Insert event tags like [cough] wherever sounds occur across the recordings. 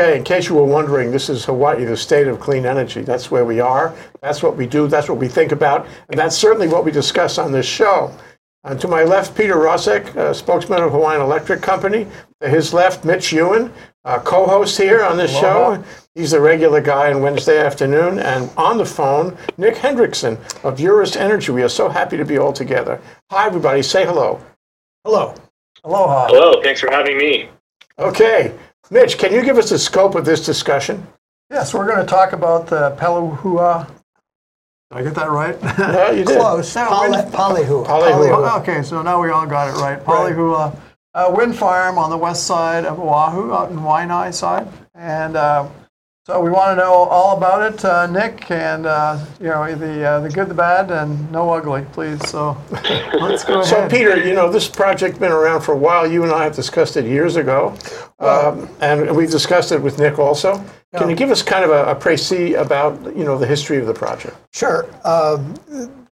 Okay, in case you were wondering, this is Hawaii, the state of clean energy. That's where we are. That's what we do. That's what we think about. And that's certainly what we discuss on this show. And to my left, Peter Rosegg, uh, spokesman of Hawaiian Electric Company. To his left, Mitch Ewan, uh, co-host here on this show. He's the regular guy on Wednesday afternoon. And on the phone, Nick Henriksen of Eurus Energy. We are so happy to be all together. Hi, everybody. Say hello. Hello. Aloha. Hello, thanks for having me. Okay. Mitch, can you give us the scope of this discussion? Yes, we're going to talk about the Pelahua. Did I get that right? Yeah, you did. Close. Poly, Palehua. Palehua. okay, so now we all got it right. Palehua uh, wind farm on the west side of Oahu, out in Waianae side, and uh, so we want to know all about it, uh, Nick, and uh, you know the uh, the good, the bad, and no ugly, please. So [laughs] let's go So, ahead. Peter, you know, this project's been around for a while. You and I have discussed it years ago, um, and we've discussed it with Nick also. Can you give us kind of a, a précis about, you know, the history of the project? Sure. Um,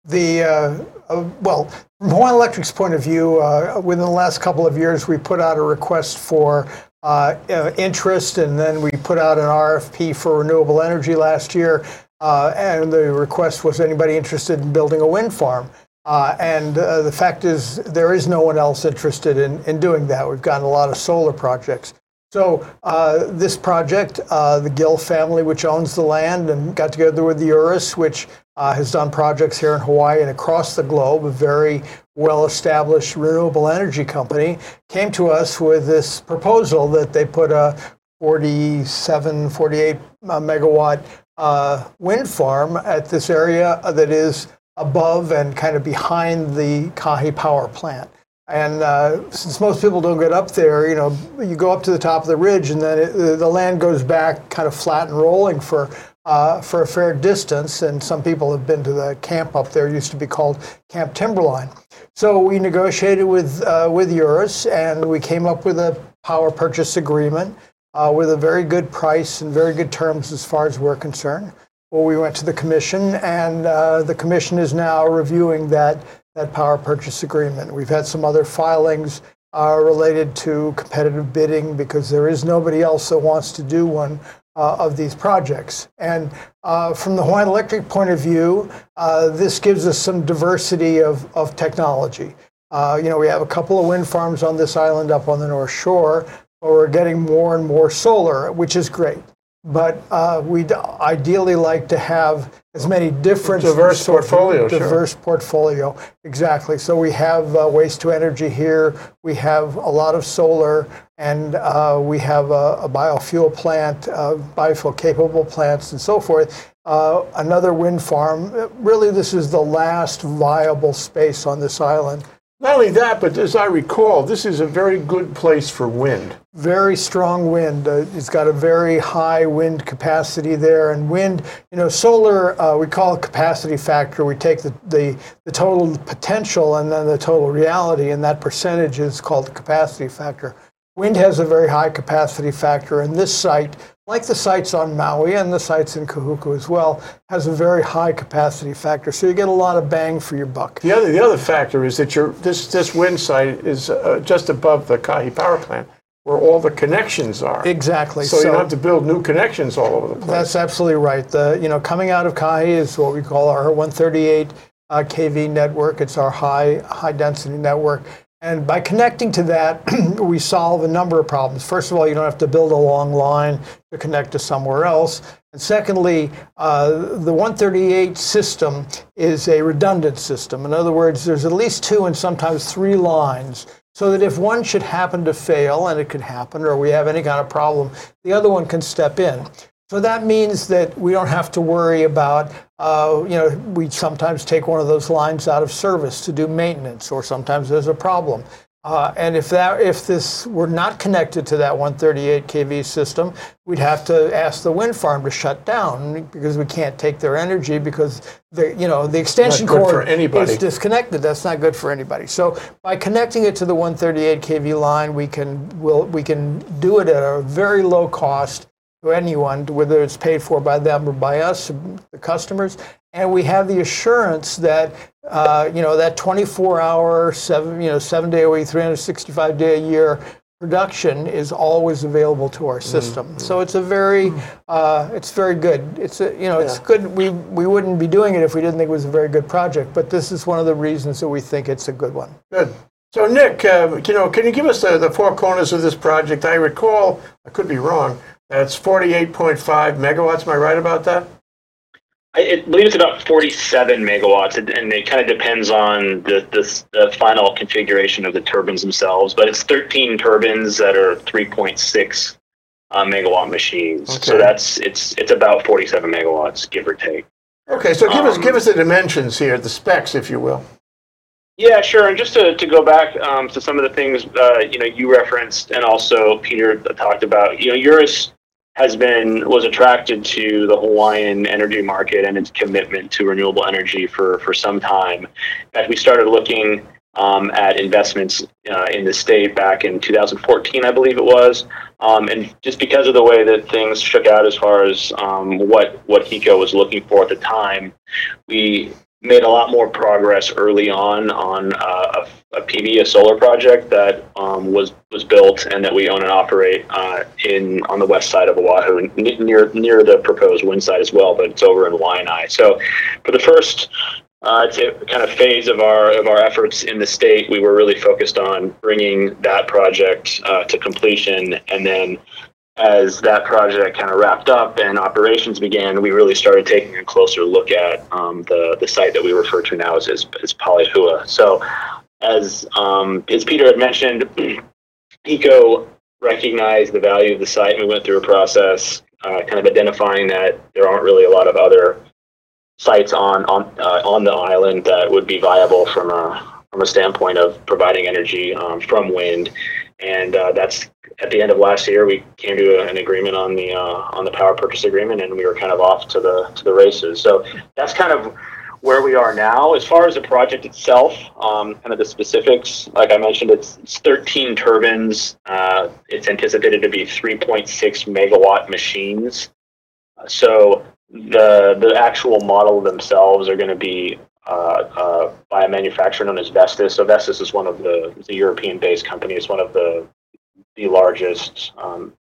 the uh, uh, well, from Hawaiian Electric's point of view, uh, within the last couple of years, we put out a request for uh, uh, interest, and then we put out an RFP for renewable energy last year. Uh, and the request was anybody interested in building a wind farm. Uh, and uh, the fact is, there is no one else interested in, in doing that. We've gotten a lot of solar projects. So uh, this project, uh, the Gill family, which owns the land, and got together with the Eurus, which uh, has done projects here in Hawaii and across the globe, a very well-established renewable energy company, came to us with this proposal that they put a 47, 48 uh, megawatt uh, wind farm at this area that is above and kind of behind the Kahe power plant. And uh, since most people don't get up there, you know, you go up to the top of the ridge, and then it, the land goes back kind of flat and rolling for uh, for a fair distance. And some people have been to the camp up there. It used to be called Camp Timberline. So we negotiated with uh, with Eurus, and we came up with a power purchase agreement uh, with a very good price and very good terms as far as we're concerned. Well, we went to the commission, and uh, the commission is now reviewing that that power purchase agreement. We've had some other filings uh, related to competitive bidding because there is nobody else that wants to do one uh, of these projects. And uh, from the Hawaiian Electric point of view, uh, this gives us some diversity of, of technology. Uh, you know, we have a couple of wind farms on this island up on the North Shore, but we're getting more and more solar, which is great. But uh, we'd ideally like to have as many different Diverse portfolio, sure. diverse portfolio, exactly. So we have uh, waste to energy here, we have a lot of solar, and uh, we have a, a biofuel plant, uh, biofuel capable plants, and so forth. Uh, another wind farm. Really, this is the last viable space on this island. Not only that, but as I recall, this is a very good place for wind. Very strong wind. Uh, it's got a very high wind capacity there, and wind, you know, solar. Uh, we call it capacity factor. We take the, the the total potential and then the total reality, and that percentage is called capacity factor. Wind has a very high capacity factor, and this site, like the sites on Maui and the sites in Kahuku as well, has a very high capacity factor. So you get a lot of bang for your buck. The other, the other factor is that your this this wind site is uh, just above the Kahe power plant, where all the connections are. Exactly. So, you don't have to build new connections all over the place. That's absolutely right. The you know coming out of Kahe is what we call our 138 uh, kV network. It's our high high density network, and by connecting to that, [clears throat] we solve a number of problems. First of all, you don't have to build a long line to connect to somewhere else. And secondly, uh, the 138 system is a redundant system. In other words, there's at least two and sometimes three lines so that if one should happen to fail, and it could happen, or we have any kind of problem, the other one can step in. So that means that we don't have to worry about, uh, you know, we sometimes take one of those lines out of service to do maintenance, or sometimes there's a problem. Uh, and if that, if this were not connected to that 138 kV system, we'd have to ask the wind farm to shut down because we can't take their energy because the, you know, the extension cord is disconnected. That's not good for anybody. So by connecting it to the 138 kV line, we can will we can do it at a very low cost to anyone, whether it's paid for by them or by us, the customers. And we have the assurance that uh, you know that 24-hour, seven you know seven day a week, 365 day a year production is always available to our system. So it's a very, uh, it's very good. It's a, you know, it's Yeah. good. We we wouldn't be doing it if we didn't think it was a very good project. But this is one of the reasons that we think it's a good one. Good. So Nick, uh, you know, can you give us the, the four corners of this project? I recall, I could be wrong, that's 48.5 megawatts. Am I right about that? I, believe it's about 47 megawatts, and, it kind of depends on the, the the final configuration of the turbines themselves. But it's 13 turbines that are 3.6 uh, megawatt machines. So that's it's it's about 47 megawatts, give or take. Okay, so give us Um, give us the dimensions here, the specs, if you will. Yeah, sure. And just to, to go back um, to some of the things uh, you know you referenced, and also Peter talked about, you know, Eurus has been was attracted to the Hawaiian energy market and its commitment to renewable energy for for some time. Fact, we started looking um, at investments uh, in the state back in 2014, I believe it was. Um, and just because of the way that things shook out as far as um, what what HECO was looking for at the time, we made a lot more progress early on on uh, a, a PV, a solar project that um, was was built and that we own and operate uh, in on the west side of Oahu, near near the proposed wind side as well, but it's over in Waianae. So, for the first uh, kind of phase of our of our efforts in the state, we were really focused on bringing that project uh, to completion, and then as that project kind of wrapped up and operations began, we really started taking a closer look at um, the the site that we refer to now as as, as. So, as um, as Peter had mentioned, [clears throat] HECO recognized the value of the site, and we went through a process, uh, kind of identifying that there aren't really a lot of other sites on on uh, on the island that would be viable from a from a standpoint of providing energy um, from wind, and uh, that's at the end of last year we came to an agreement on the uh, on the power purchase agreement, and we were kind of off to the to the races. So that's kind of where we are now. As far as the project itself, um, kind of the specifics, like I mentioned, it's, it's 13 turbines. Uh, it's anticipated to be 3.6 megawatt machines. So the the actual model themselves are going to be uh, uh, by a manufacturer known as Vestas. So Vestas is one of the European-based company. It's one of the the largest. Um,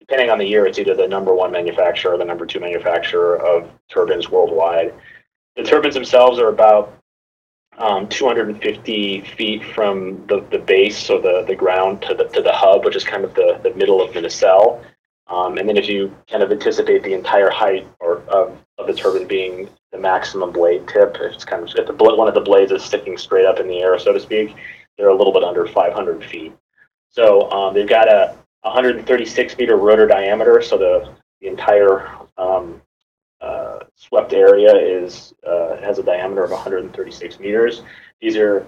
depending on the year, it's either the number one manufacturer or the number two manufacturer of turbines worldwide. The turbines themselves are about um, 250 feet from the, the base, so the, the ground to the to the hub, which is kind of the, the middle of the nacelle. Um, and then if you kind of anticipate the entire height or of the turbine being the maximum blade tip, it's kind of the one of the blades is sticking straight up in the air, so to speak, they're a little bit under 500 feet. So um, they've got a 136 meter rotor diameter, so the, the entire um, uh, swept area is uh, has a diameter of 136 meters. These are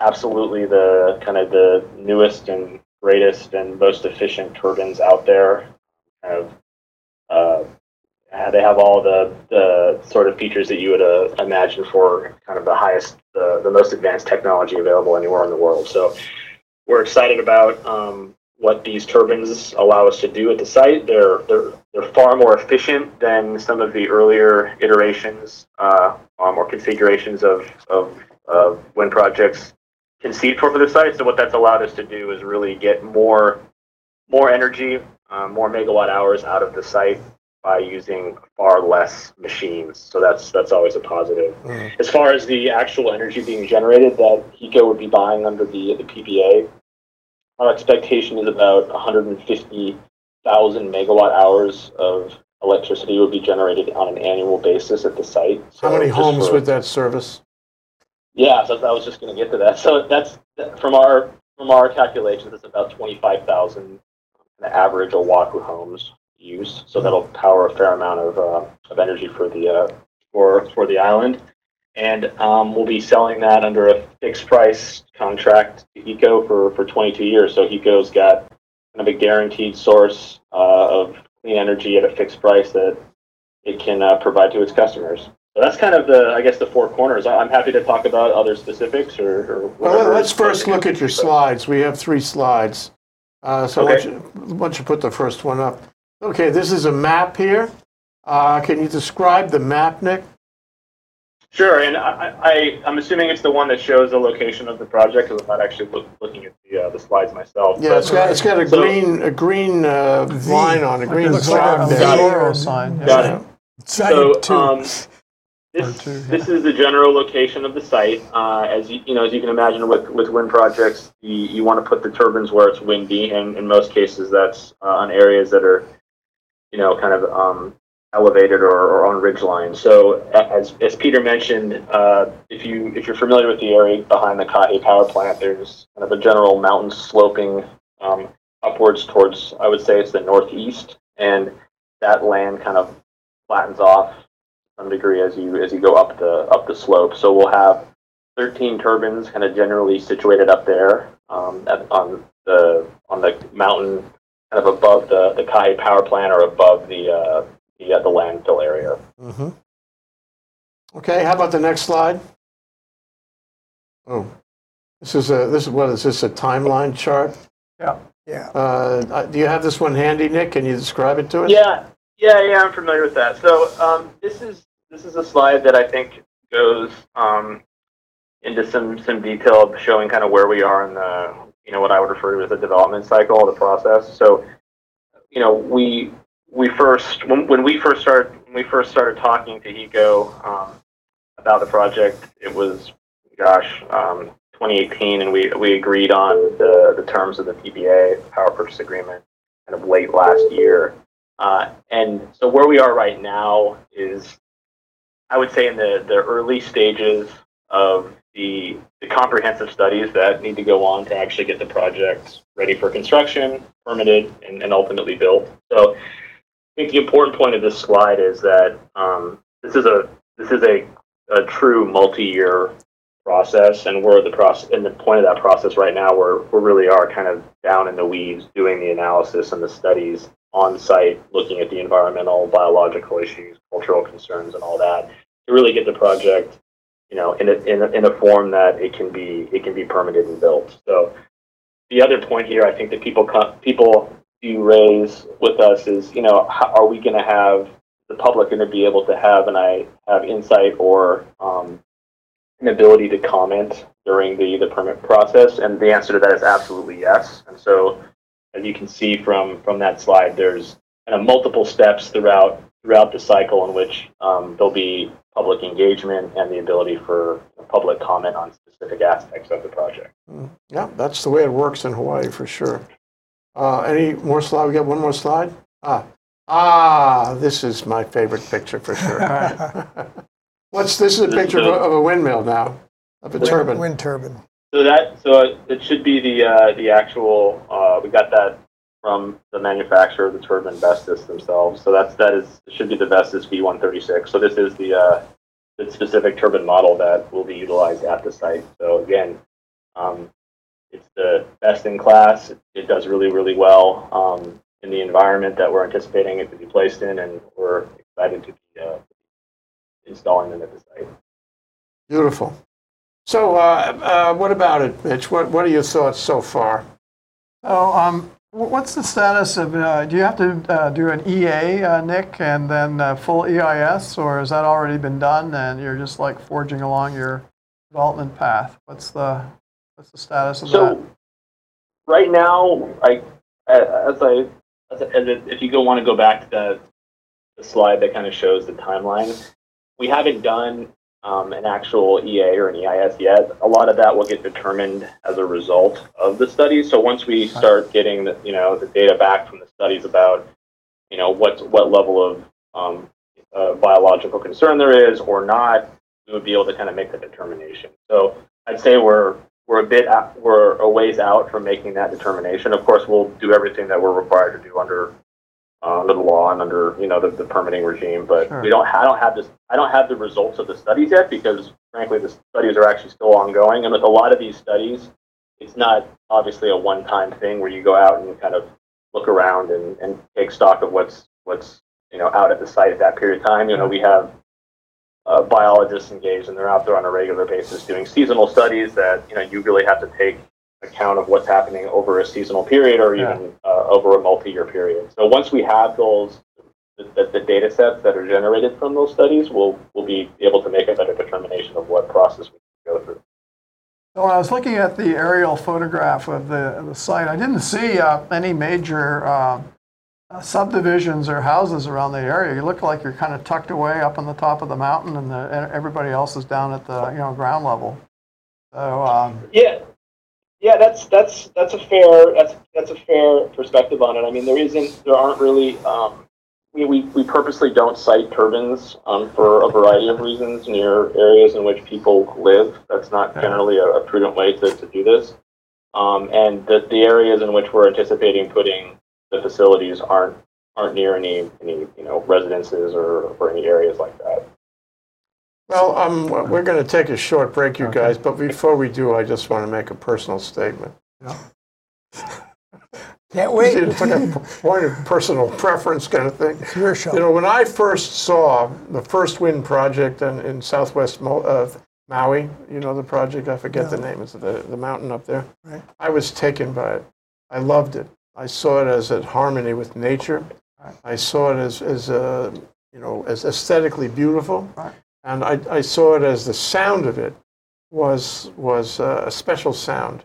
absolutely the kind of the newest and greatest and most efficient turbines out there. Kind of, uh, they have all the, the sort of features that you would uh, imagine for kind of the highest, the, the most advanced technology available anywhere in the world. So we're excited about um, what these turbines allow us to do at the site. They're they're they're far more efficient than some of the earlier iterations uh, um, or configurations of of of wind projects conceived for for the site. So what that's allowed us to do is really get more more energy, uh, more megawatt hours out of the site by using far less machines. So that's that's always a positive. Mhm. As far as the actual energy being generated that HECO would be buying under the the PPA, our expectation is about 150,000 megawatt hours of electricity would be generated on an annual basis at the site. How many homes for- with that service? yeah, so I was just going to get to that. So that's from our from our calculations, it's about twenty five thousand average Oahu homes use. So that'll power a fair amount of uh, of energy for the uh, for for the island, and um, we'll be selling that under a fixed price contract to HECO for for twenty two years. So HECO's got kind of a guaranteed source uh, of clean energy at a fixed price that it can uh, provide to its customers. So that's kind of the, I guess, the four corners. I'm happy to talk about other specifics or. or Well, let's first look at your slides. We have three slides. Uh, so why don't you, why don't you put the first one up? Okay, this is a map here. Uh, can you describe the map, Nick? Sure, and I, I, I'm assuming it's the one that shows the location of the project, because I'm not actually look, looking at the, uh, the slides myself. Yeah, but- it's got, it's got a So- green, a green uh, line on, a green Looks like stripe a there. Zorro sign. yeah. Got it. Giant So, two. um, [laughs] this, two, this is the general location of the site. Uh, as you, you know, as you can imagine with, with wind projects, you, you want to put the turbines where it's windy, and in most cases, that's uh, on areas that are, you know, kind of um, elevated or, or on ridge lines. So, as, as Peter mentioned, uh, if you if you're familiar with the area behind the Kahe power plant, there's kind of a general mountain sloping um, upwards towards, I would say, it's the northeast, and that land kind of flattens off some degree as you as you go up the up the slope. So we'll have 13 turbines kind of generally situated up there um, at, on the on the mountain, kind of above the the Kahe power plant or above the uh, the, uh, the landfill area. Mhm. Okay, how about the next slide? Oh, this is a, this is, what is this, a timeline chart? Yeah. yeah. Uh, Do you have this one handy, Nick? Can you describe it to us? Yeah, yeah, yeah. I'm familiar with that. So um, this is this is a slide that I think goes um, into some some detail showing kind of where we are in the you know what I would refer to as the development cycle, the process. So you know we we first when, when we first started when we first started talking to HECO um, about the project, it was gosh. Um, 2018, and we, we agreed on the, the terms of the PPA, power purchase agreement, kind of late last year. Uh, and so where we are right now is, I would say, in the, the early stages of the, the comprehensive studies that need to go on to actually get the project ready for construction, permitted, and, and ultimately built. So I think the important point of this slide is that um, this is a this is a, a true multi-year process, and we're the process in the point of that process right now where we really are kind of down in the weeds doing the analysis and the studies on site, looking at the environmental, biological issues, cultural concerns, and all that to really get the project, you know, in a, in a, in a form that it can be it can be permitted and built. So the other point here, I think that people co- people do raise with us is, you know, how, are we going to have the public going to be able to have and I have insight or um, an ability to comment during the the permit process? And the answer to that is absolutely yes. And so as you can see from from that slide, there's kind of multiple steps throughout throughout the cycle in which um, there'll be public engagement and the ability for public comment on specific aspects of the project. Yeah, that's the way it works in Hawaii for sure. Uh, any more slide? We got one more slide? Ah, ah, this is my favorite picture for sure. [laughs] What's, this is a This picture of is a, a- of a windmill now, of a Wind- turbine. Wind turbine. So that so it should be the uh, the actual. Uh, we got that from the manufacturer of the turbine Vestas themselves. So that's that is should be the Vestas V136. So this is the uh, the specific turbine model that will be utilized at the site. So again, um, it's the best in class. It, it does really really well um, in the environment that we're anticipating it to be placed in, and we're excited to be uh, installing them at the site. Beautiful. So uh, uh, what about it, Mitch? What, what are your thoughts so far? So, um, wh- what's the status of, uh, do you have to uh, do an EA, uh, Nick, and then uh, full EIS, or has that already been done and you're just like forging along your development path? What's the, what's the status of that? So, right now, I, as I, as, I- as if you go want to go back to the, the slide that kind of shows the timeline, we haven't done um, an actual EA or an EIS yet. A lot of that will get determined as a result of the study. So once we start getting the, you know, the data back from the studies about, you know, what what level of um, uh, biological concern there is or not, we would be able to kind of make the determination. So I'd say we're we're a bit out, we're a ways out from making that determination. Of course, we'll do everything that we're required to do under under the law and under you know the, the permitting regime. But Sure. we don't I don't have this I don't have the results of the studies yet because frankly the studies are actually still ongoing. And with a lot of these studies, it's not obviously a one time thing where you go out and kind of look around and, and take stock of what's what's you know out at the site at that period of time. You know we have uh, biologists engaged and they're out there on a regular basis doing seasonal studies that you know you really have to take account of what's happening over a seasonal period or even uh, over a multi-year period. So once we have those that the data sets that are generated from those studies we'll, we'll be able to make a better determination of what process we go through. So when I was looking at the aerial photograph of the, of the site, I didn't see uh, any major uh, subdivisions or houses around the area. You look like you're kind of tucked away up on the top of the mountain, and, the, and everybody else is down at the you know ground level. So um, Yeah, yeah, that's that's that's a fair that's that's a fair perspective on it. I mean, there isn't there aren't really um, we, we, we purposely don't site turbines um, for a variety of reasons near areas in which people live. That's not generally a, a prudent way to, to do this. Um, and the, the areas in which we're anticipating putting the facilities aren't aren't near any any you know residences or, or any areas like that. Well, um, we're going to take a short break, you guys, but before we do, I just want to make a personal statement. [laughs] Can't wait. It's like a point of personal preference kind of thing. Your show. You know, when I first saw the first wind project in, in southwest Mo, uh, Maui, you know the project, I forget the name, it's the, the mountain up there. Right. I was taken by it. I loved it. I saw it as a harmony with nature. Right. I saw it as, as a, you know, as aesthetically beautiful. Right. And I, I saw it as the sound of it was, was uh, a special sound.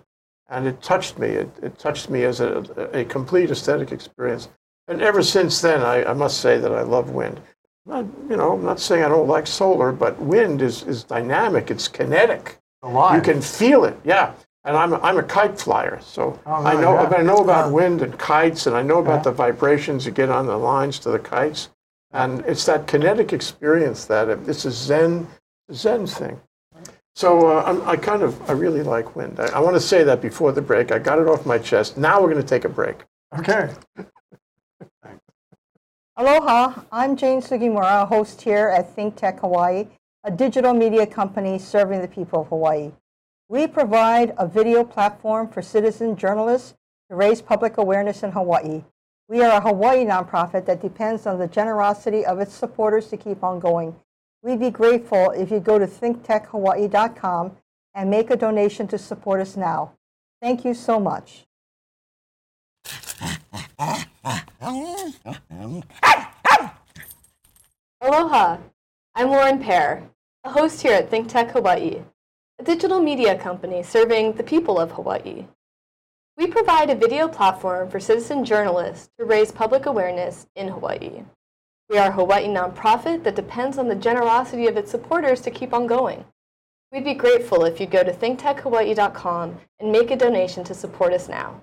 And it touched me. It, it touched me as a, a complete aesthetic experience. And ever since then, I, I must say that I love wind. Not, you know, I'm not saying I don't like solar, but wind is, is dynamic. It's kinetic. alive. You can feel it, yeah. And I'm a, I'm a kite flyer, so Oh, I know Yeah. I know about wind and kites, and I know about Yeah. the vibrations you get on the lines to the kites, and it's that kinetic experience that it- it's a Zen Zen thing. So uh, I'm, I kind of I really like wind. I, I want to say that before the break. I got it off my chest. Now we're going to take a break. okay. [laughs] Aloha, I'm Jane Sugimura, host here at Think Tech Hawaii, a digital media company serving the people of Hawaii. We provide a video platform for citizen journalists to raise public awareness in Hawaii. We are a Hawaii nonprofit that depends on the generosity of its supporters to keep on going. We'd be grateful if you go to thinktechhawaii.com and make a donation to support us now. Thank you so much. Aloha! I'm Lauren Pear, a host here at Think Tech Hawaii, a digital media company serving the people of Hawaii. We provide a video platform for citizen journalists to raise public awareness in Hawaii. We are a Hawaii nonprofit that depends on the generosity of its supporters to keep on going. We'd be grateful if you'd go to thinktechhawaii.com and make a donation to support us now.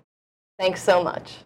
Thanks so much.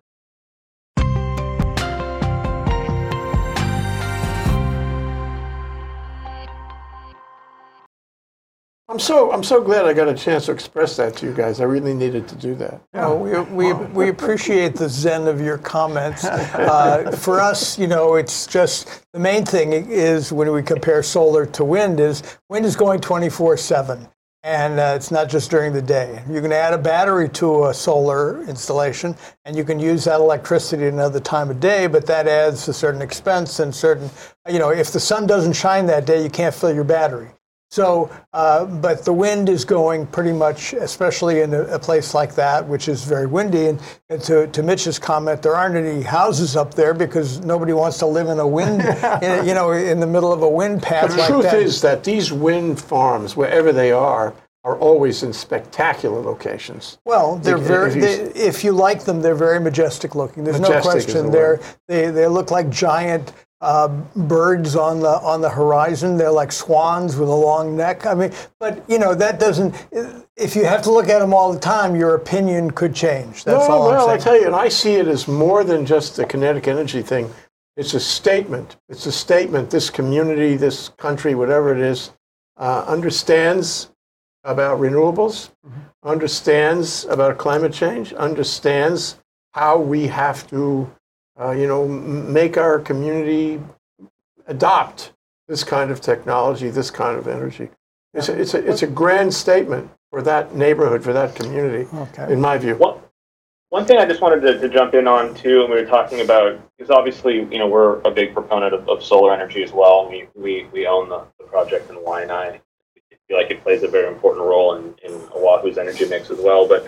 I'm so I'm so glad I got a chance to express that to you guys. I really needed to do that. No, we, we, we appreciate the zen of your comments. [laughs] Uh, for us, you know, it's just the main thing is when we compare solar to wind is wind is going 24 7. And uh, it's not just during the day. You can add a battery to a solar installation, and you can use that electricity another time of day. But that adds a certain expense and certain, you know, if the sun doesn't shine that day, you can't fill your battery. So, uh, but the wind is going pretty much, especially in a, a place like that, which is very windy. And, and to, to Mitch's comment, there aren't any houses up there because nobody wants to live in a wind, [laughs] in a, you know, in the middle of a wind path The like truth that. is that these wind farms, wherever they are, are always in spectacular locations. Well, they're If- very. if you- They, if you like them, they're very majestic looking. There's Majestic no question. the They're they they look like giant uh, birds on the on the horizon. They're like swans with a long neck. I mean, but you know that doesn't. If you have to look at them all the time, your opinion could change. That's no, all well, I I'm saying. tell you, and I see it as more than just the kinetic energy thing. It's a statement. It's a statement. This community, this country, whatever it is, uh, understands about renewables, understands about climate change, understands how we have to, uh, you know, m- make our community adopt this kind of technology, this kind of energy. It's a, it's a, it's a grand statement for that neighborhood, for that community, Okay. in my view. One, one thing I just wanted to, to jump in on too, and we were talking about, is obviously, you know, we're a big proponent of, of solar energy as well. We, we, we own the, the project in Waianae. We feel like it plays a very important role in, in Oahu's energy mix as well. But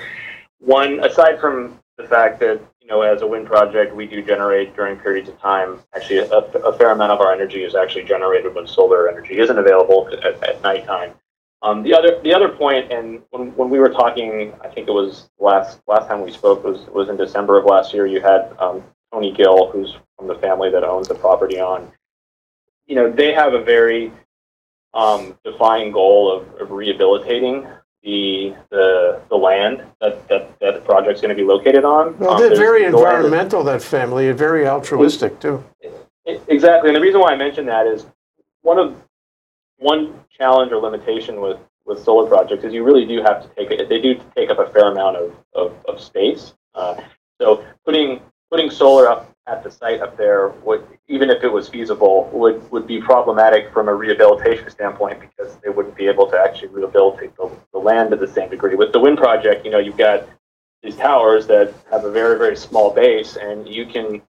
one, aside from the fact that, you know, as a wind project, we do generate during periods of time. Actually, a, a fair amount of our energy is actually generated when solar energy isn't available at, at nighttime. Um, the other the other point, and when, when we were talking, I think it was last last time we spoke was was in December of last year. You had um, Tony Gill, who's from the family that owns the property on. You know, they have a very um, goal of, of rehabilitating the the the land that that, that the project's going to be located on. Well, Um, they're very the land is- environmental, that family, and very altruistic, too. Exactly, and the reason why I mention that is one of one challenge or limitation with with solar projects is you really do have to take it. They do take up a fair amount of of, of space. Uh, so putting putting solar up at the site up there would, even if it was feasible, would would be problematic from a rehabilitation standpoint because they wouldn't be able to actually rehabilitate the, the land to the same degree. With the wind project, you know, you've got these towers that have a very very small base, and you can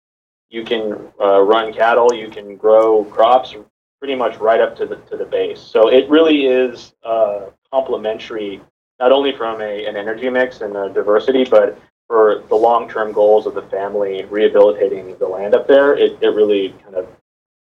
you can uh, run cattle, you can grow crops pretty much right up to the to the base. So it really is uh, complementary, not only from a, an energy mix and a diversity, but for the long term goals of the family rehabilitating the land up there. It, it really kind of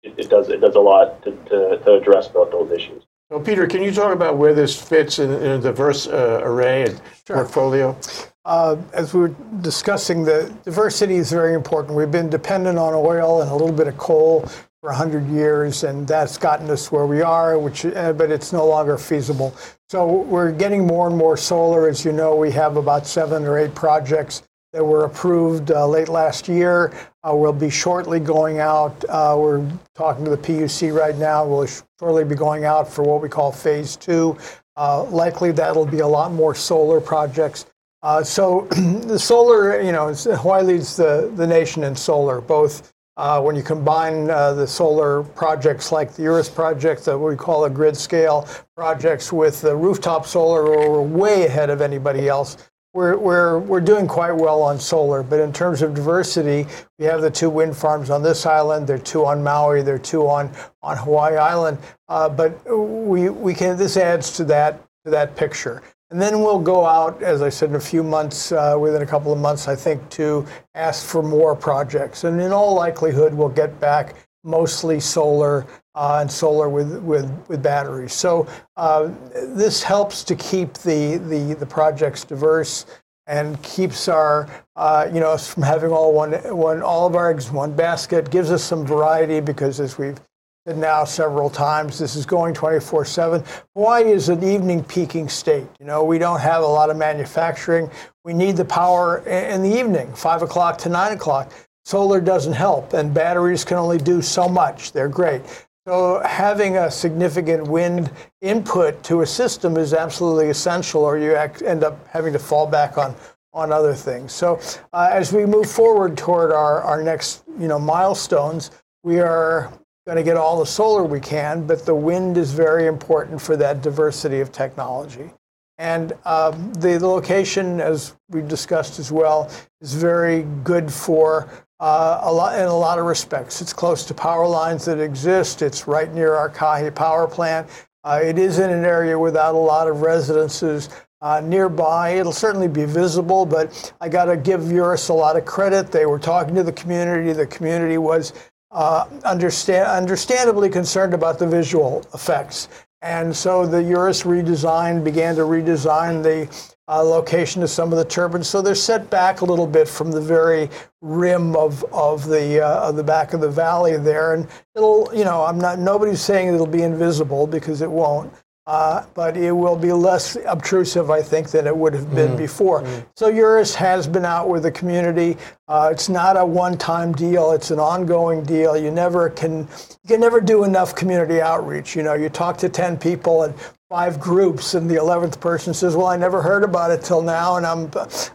it, it does it does a lot to, to, to address both those issues. So, Peter, can you talk about where this fits in, in a diverse uh, array and portfolio? Uh, as we were discussing, the diversity is very important. We've been dependent on oil and a little bit of coal for 100 years, and that's gotten us where we are, which, uh, but it's no longer feasible. So we're getting more and more solar. As you know, we have about seven or eight projects that were approved uh, late last year. Uh, we'll be shortly going out. Uh, we're talking to the PUC right now. We'll shortly be going out for what we call phase two. Uh, likely that'll be a lot more solar projects. Uh, so [clears throat] the solar, you know, Hawaii leads the, the nation in solar, both uh, when you combine uh, the solar projects like the Eurus project, that we call a grid scale projects, with the rooftop solar, we're way ahead of anybody else. We're, we're, we're doing quite well on solar, but in terms of diversity, we have the two wind farms on this island. There are two on Maui. There are two on, on Hawaii Island. Uh, but we, we can. This adds to that to that picture. And then we'll go out, as I said, in a few months, uh, within a couple of months, I think, to ask for more projects. And in all likelihood, we'll get back mostly solar uh, and solar with, with, with batteries. So uh, this helps to keep the, the, the projects diverse and keeps our, uh, you know, us from having all one, one, all of our eggs in one basket, gives us some variety because as we've said now several times, this is going 24 7. Hawaii is an evening peaking state. You know, we don't have a lot of manufacturing. We need the power in the evening, 5 o'clock to 9 o'clock. Solar doesn't help, and batteries can only do so much. They're great. So having a significant wind input to a system is absolutely essential, or you end up having to fall back on on other things. So uh, as we move forward toward our, our next you know milestones, we are going to get all the solar we can, but the wind is very important for that diversity of technology. And um, the, the location, as we've discussed as well, is very good for uh, a lot in a lot of respects. It's close to power lines that exist. It's right near our Kahe power plant. Uh, it is in an area without a lot of residences uh, nearby. It'll certainly be visible, but I got to give Eurus a lot of credit. They were talking to the community. The community was uh, understand, understandably concerned about the visual effects. And so the Eurus redesign began to redesign the uh, location of some of the turbines. So they're set back a little bit from the very rim of, of the uh, of the back of the valley there. And it'll, you know, I'm not nobody's saying it'll be invisible because it won't. Uh, but it will be less obtrusive, I think, than it would have been before. So Eurus has been out with the community. Uh, it's not a one-time deal; it's an ongoing deal. You never can you can never do enough community outreach. You know, you talk to ten people and five groups, and the eleventh person says, "Well, I never heard about it till now, and I'm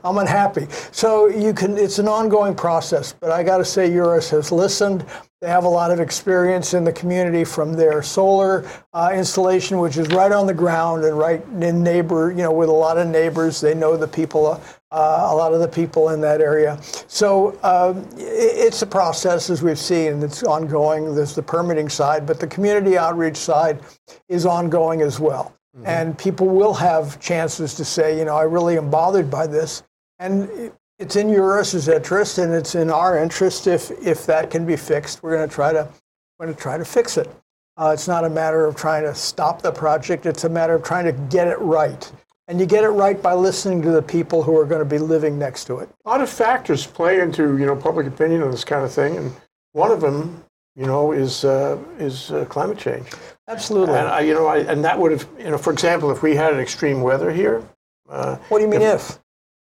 I'm unhappy." So you can it's an ongoing process. But I got to say, Eurus has listened. They have a lot of experience in the community from their solar uh, installation, which is right on the ground and right in neighbor, you know, with a lot of neighbors. They know the people, uh, a lot of the people in that area. So um, it's a process, as we've seen, it's ongoing. There's the permitting side, but the community outreach side is ongoing as well. And people will have chances to say, you know, I really am bothered by this. And it's in yours interest and it's in our interest if if that can be fixed we're going to try to we're going to try to fix it uh, it's not a matter of trying to stop the project it's a matter of trying to get it right and you get it right by listening to the people who are going to be living next to it A lot of factors play into you know public opinion on this kind of thing, and one of them, you know, is uh, is uh, climate change. absolutely And I, you know, I, and that would have, you know, for example, if we had an extreme weather here. Uh, what do you mean if,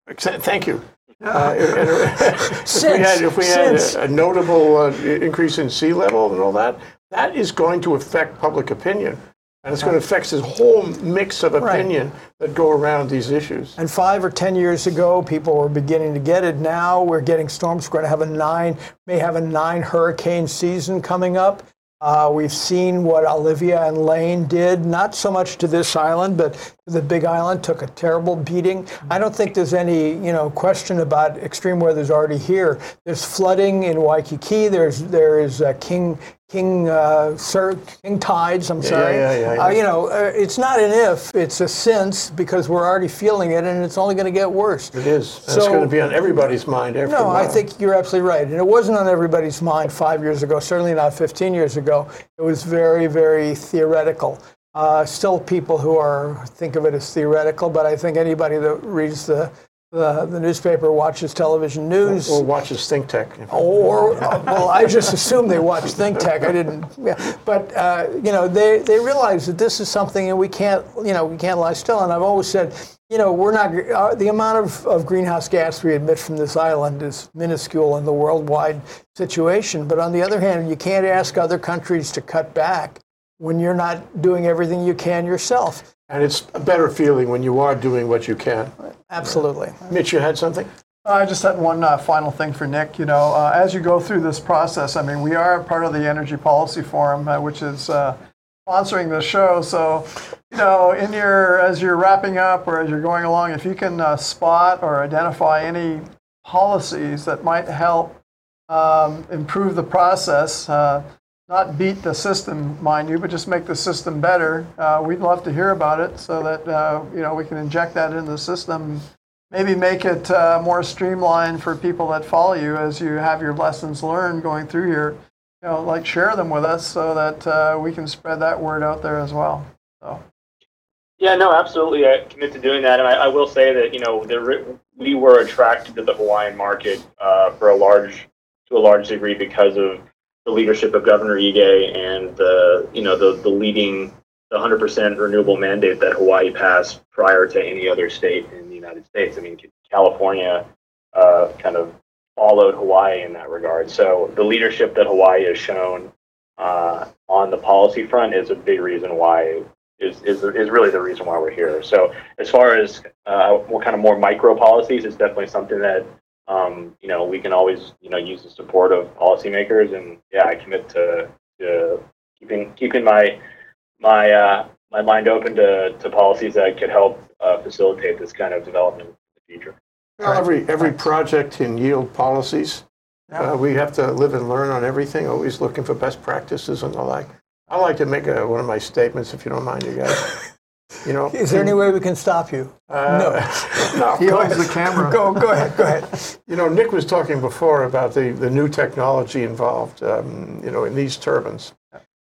exa- thank you. [laughs] Uh, if, [laughs] if we had, if we had a, a notable uh, increase in sea level and all that, that is going to affect public opinion, and it's going to affect this whole mix of Right. opinion that go around these issues. And five or ten years ago, people were beginning to get it. Now we're getting storms. We're going to have a nine, may have a nine hurricane season coming up. Uh, we've seen what Olivia and Lane did, not so much to this island, but to the Big Island, took a terrible beating. I don't think there's any, you know, question about extreme weather's already here. There's flooding in Waikiki. There's there is uh, King King uh, Sir King tides. I'm sorry. yeah, yeah, yeah. Uh, you know, uh, it's not an if, it's a since because we're already feeling it, and it's only going to get worse. It is. It's So- going to be on everybody's mind No, I think you're absolutely right. And it wasn't on everybody's mind five years ago, certainly not 15 years ago. It was very, very theoretical. Uh, still people who are think of it as theoretical, but I think anybody that reads the, the, the newspaper, watches television news, Or watches Think Tech. or uh, well, I just assumed they watch Think Tech. I didn't, yeah. but uh, you know, they they realize that this is something, and we can't, you know, we can't lie still. And I've always said, you know, we're not uh, the amount of, of greenhouse gas we emit from this island is minuscule in the worldwide situation. But on the other hand, you can't ask other countries to cut back when you're not doing everything you can yourself. And it's a better feeling when you are doing what you can. Absolutely. Mitch, you had something? I just had one uh, final thing for Nick. You know, uh, as you go through this process, I mean, we are part of the Energy Policy Forum, uh, which is uh, sponsoring the show. So, you know, in your as you're wrapping up or as you're going along, if you can uh, spot or identify any policies that might help um, improve the process, uh, not beat the system, mind you, but just make the system better. Uh, we'd love to hear about it so that uh, you know we can inject that into the system maybe make it uh, more streamlined for people that follow you as you have your lessons learned going through here. You know, like share them with us so that uh, we can spread that word out there as well. So, Yeah, no, absolutely. I commit to doing that, and I, I will say that you know we were attracted to the Hawaiian market uh, for a large to a large degree because of the leadership of Governor Ige and the you know the the leading the 100% renewable mandate that Hawaii passed prior to any other state in the United States. I mean, California uh, kind of followed Hawaii in that regard. So the leadership that Hawaii has shown uh, on the policy front is a big reason why is, is, is really the reason why we're here. So as far as uh, what kind of more micro policies, it's definitely something that um, you know we can always you know use the support of policymakers. And yeah, I commit to, to keeping keeping my my uh, my mind open to, to policies that could help uh, facilitate this kind of development in the future. Well, every, every project can yield policies. Uh, we have to live and learn on everything, always looking for best practices and the like. I like to make a, one of my statements, if you don't mind, you guys. [laughs] You know, Is there any way we can stop you? uh, no, [laughs] he go ahead. the camera. Go, go ahead, go ahead. You know, Nick was talking before about the, the new technology involved, um, you know, in these turbines.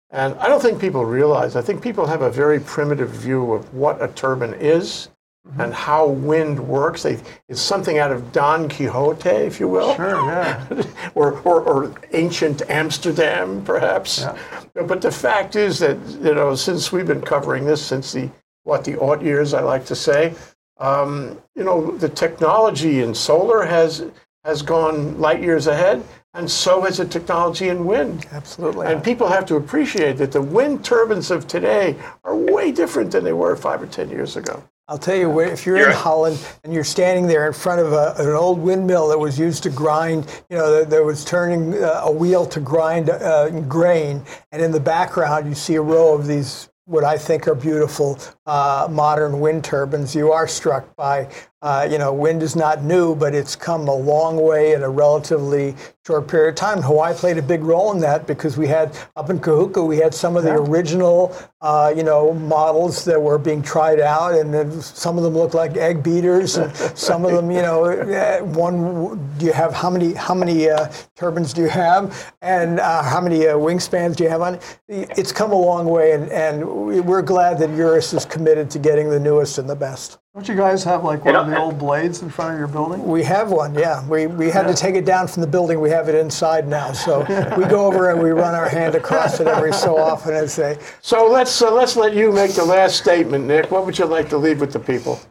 And I don't think people realize, I think people have a very primitive view of what a turbine is and how wind works. They, it's something out of Don Quixote, if you will. Sure, yeah. [laughs] or, or, or ancient Amsterdam, perhaps. But the fact is that, you know, since we've been covering this since the, what, the aught years, I like to say, um, you know, the technology in solar has, has gone light years ahead, and so has the technology in wind. Absolutely. And people have to appreciate that the wind turbines of today are way different than they were five or 10 years ago. I'll tell you, where- if you're in You're- Holland and you're standing there in front of a, an old windmill that was used to grind, you know, that, that was turning uh, a wheel to grind uh, grain, and in the background you see a row of these, what I think are beautiful uh, modern wind turbines, you are struck by, uh, you know, wind is not new, but it's come a long way in a relatively short period of time. Hawaii played a big role in that because we had up in Kahuku, we had some of the original, uh, you know, models that were being tried out, and then some of them looked like egg beaters, and [laughs] some of them, you know, eh, one. Do you have how many how many uh, turbines do you have, and uh, how many uh, wingspans do you have on? it? It's come a long way, and, and we- we're glad that Eurus is committed to getting the newest and the best. Don't you guys have like one of the old blades in front of your building? We have one, yeah. We, we had to take it down from the building. We have it inside now. So [laughs] we go over and we run our hand across it every so often and say, So let's, uh, let's let you make the last statement, Nick. What would you like to leave with the people?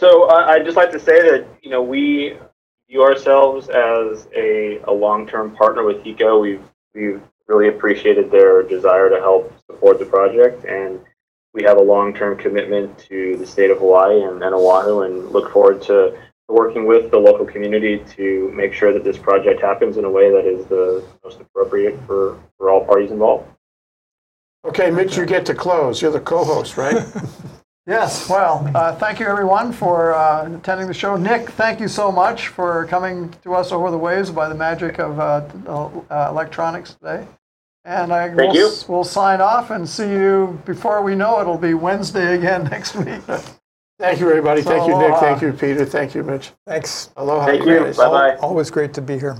So uh, I'd just like to say that you know we view ourselves as a, a long-term partner with HECO. We've we've really appreciated their desire to help support the project, and we have a long-term commitment to the state of Hawaii and, and Oahu, and look forward to working with the local community to make sure that this project happens in a way that is the most appropriate for, for all parties involved. Okay, Mitch, you get to close. You're the co-host, right? [laughs] Yes, well, uh, thank you everyone for uh, attending the show. Nick, thank you so much for coming to us over the waves by the magic of uh, uh, electronics today. And I Thank will you. we'll sign off and see you before we know it, it'll be Wednesday again [laughs] next week. Thank you, everybody. Thank you, Nick. aloha. Thank you, Peter. Thank you, Mitch. thanks. Aloha. Thank you. Bye bye. Always great to be here.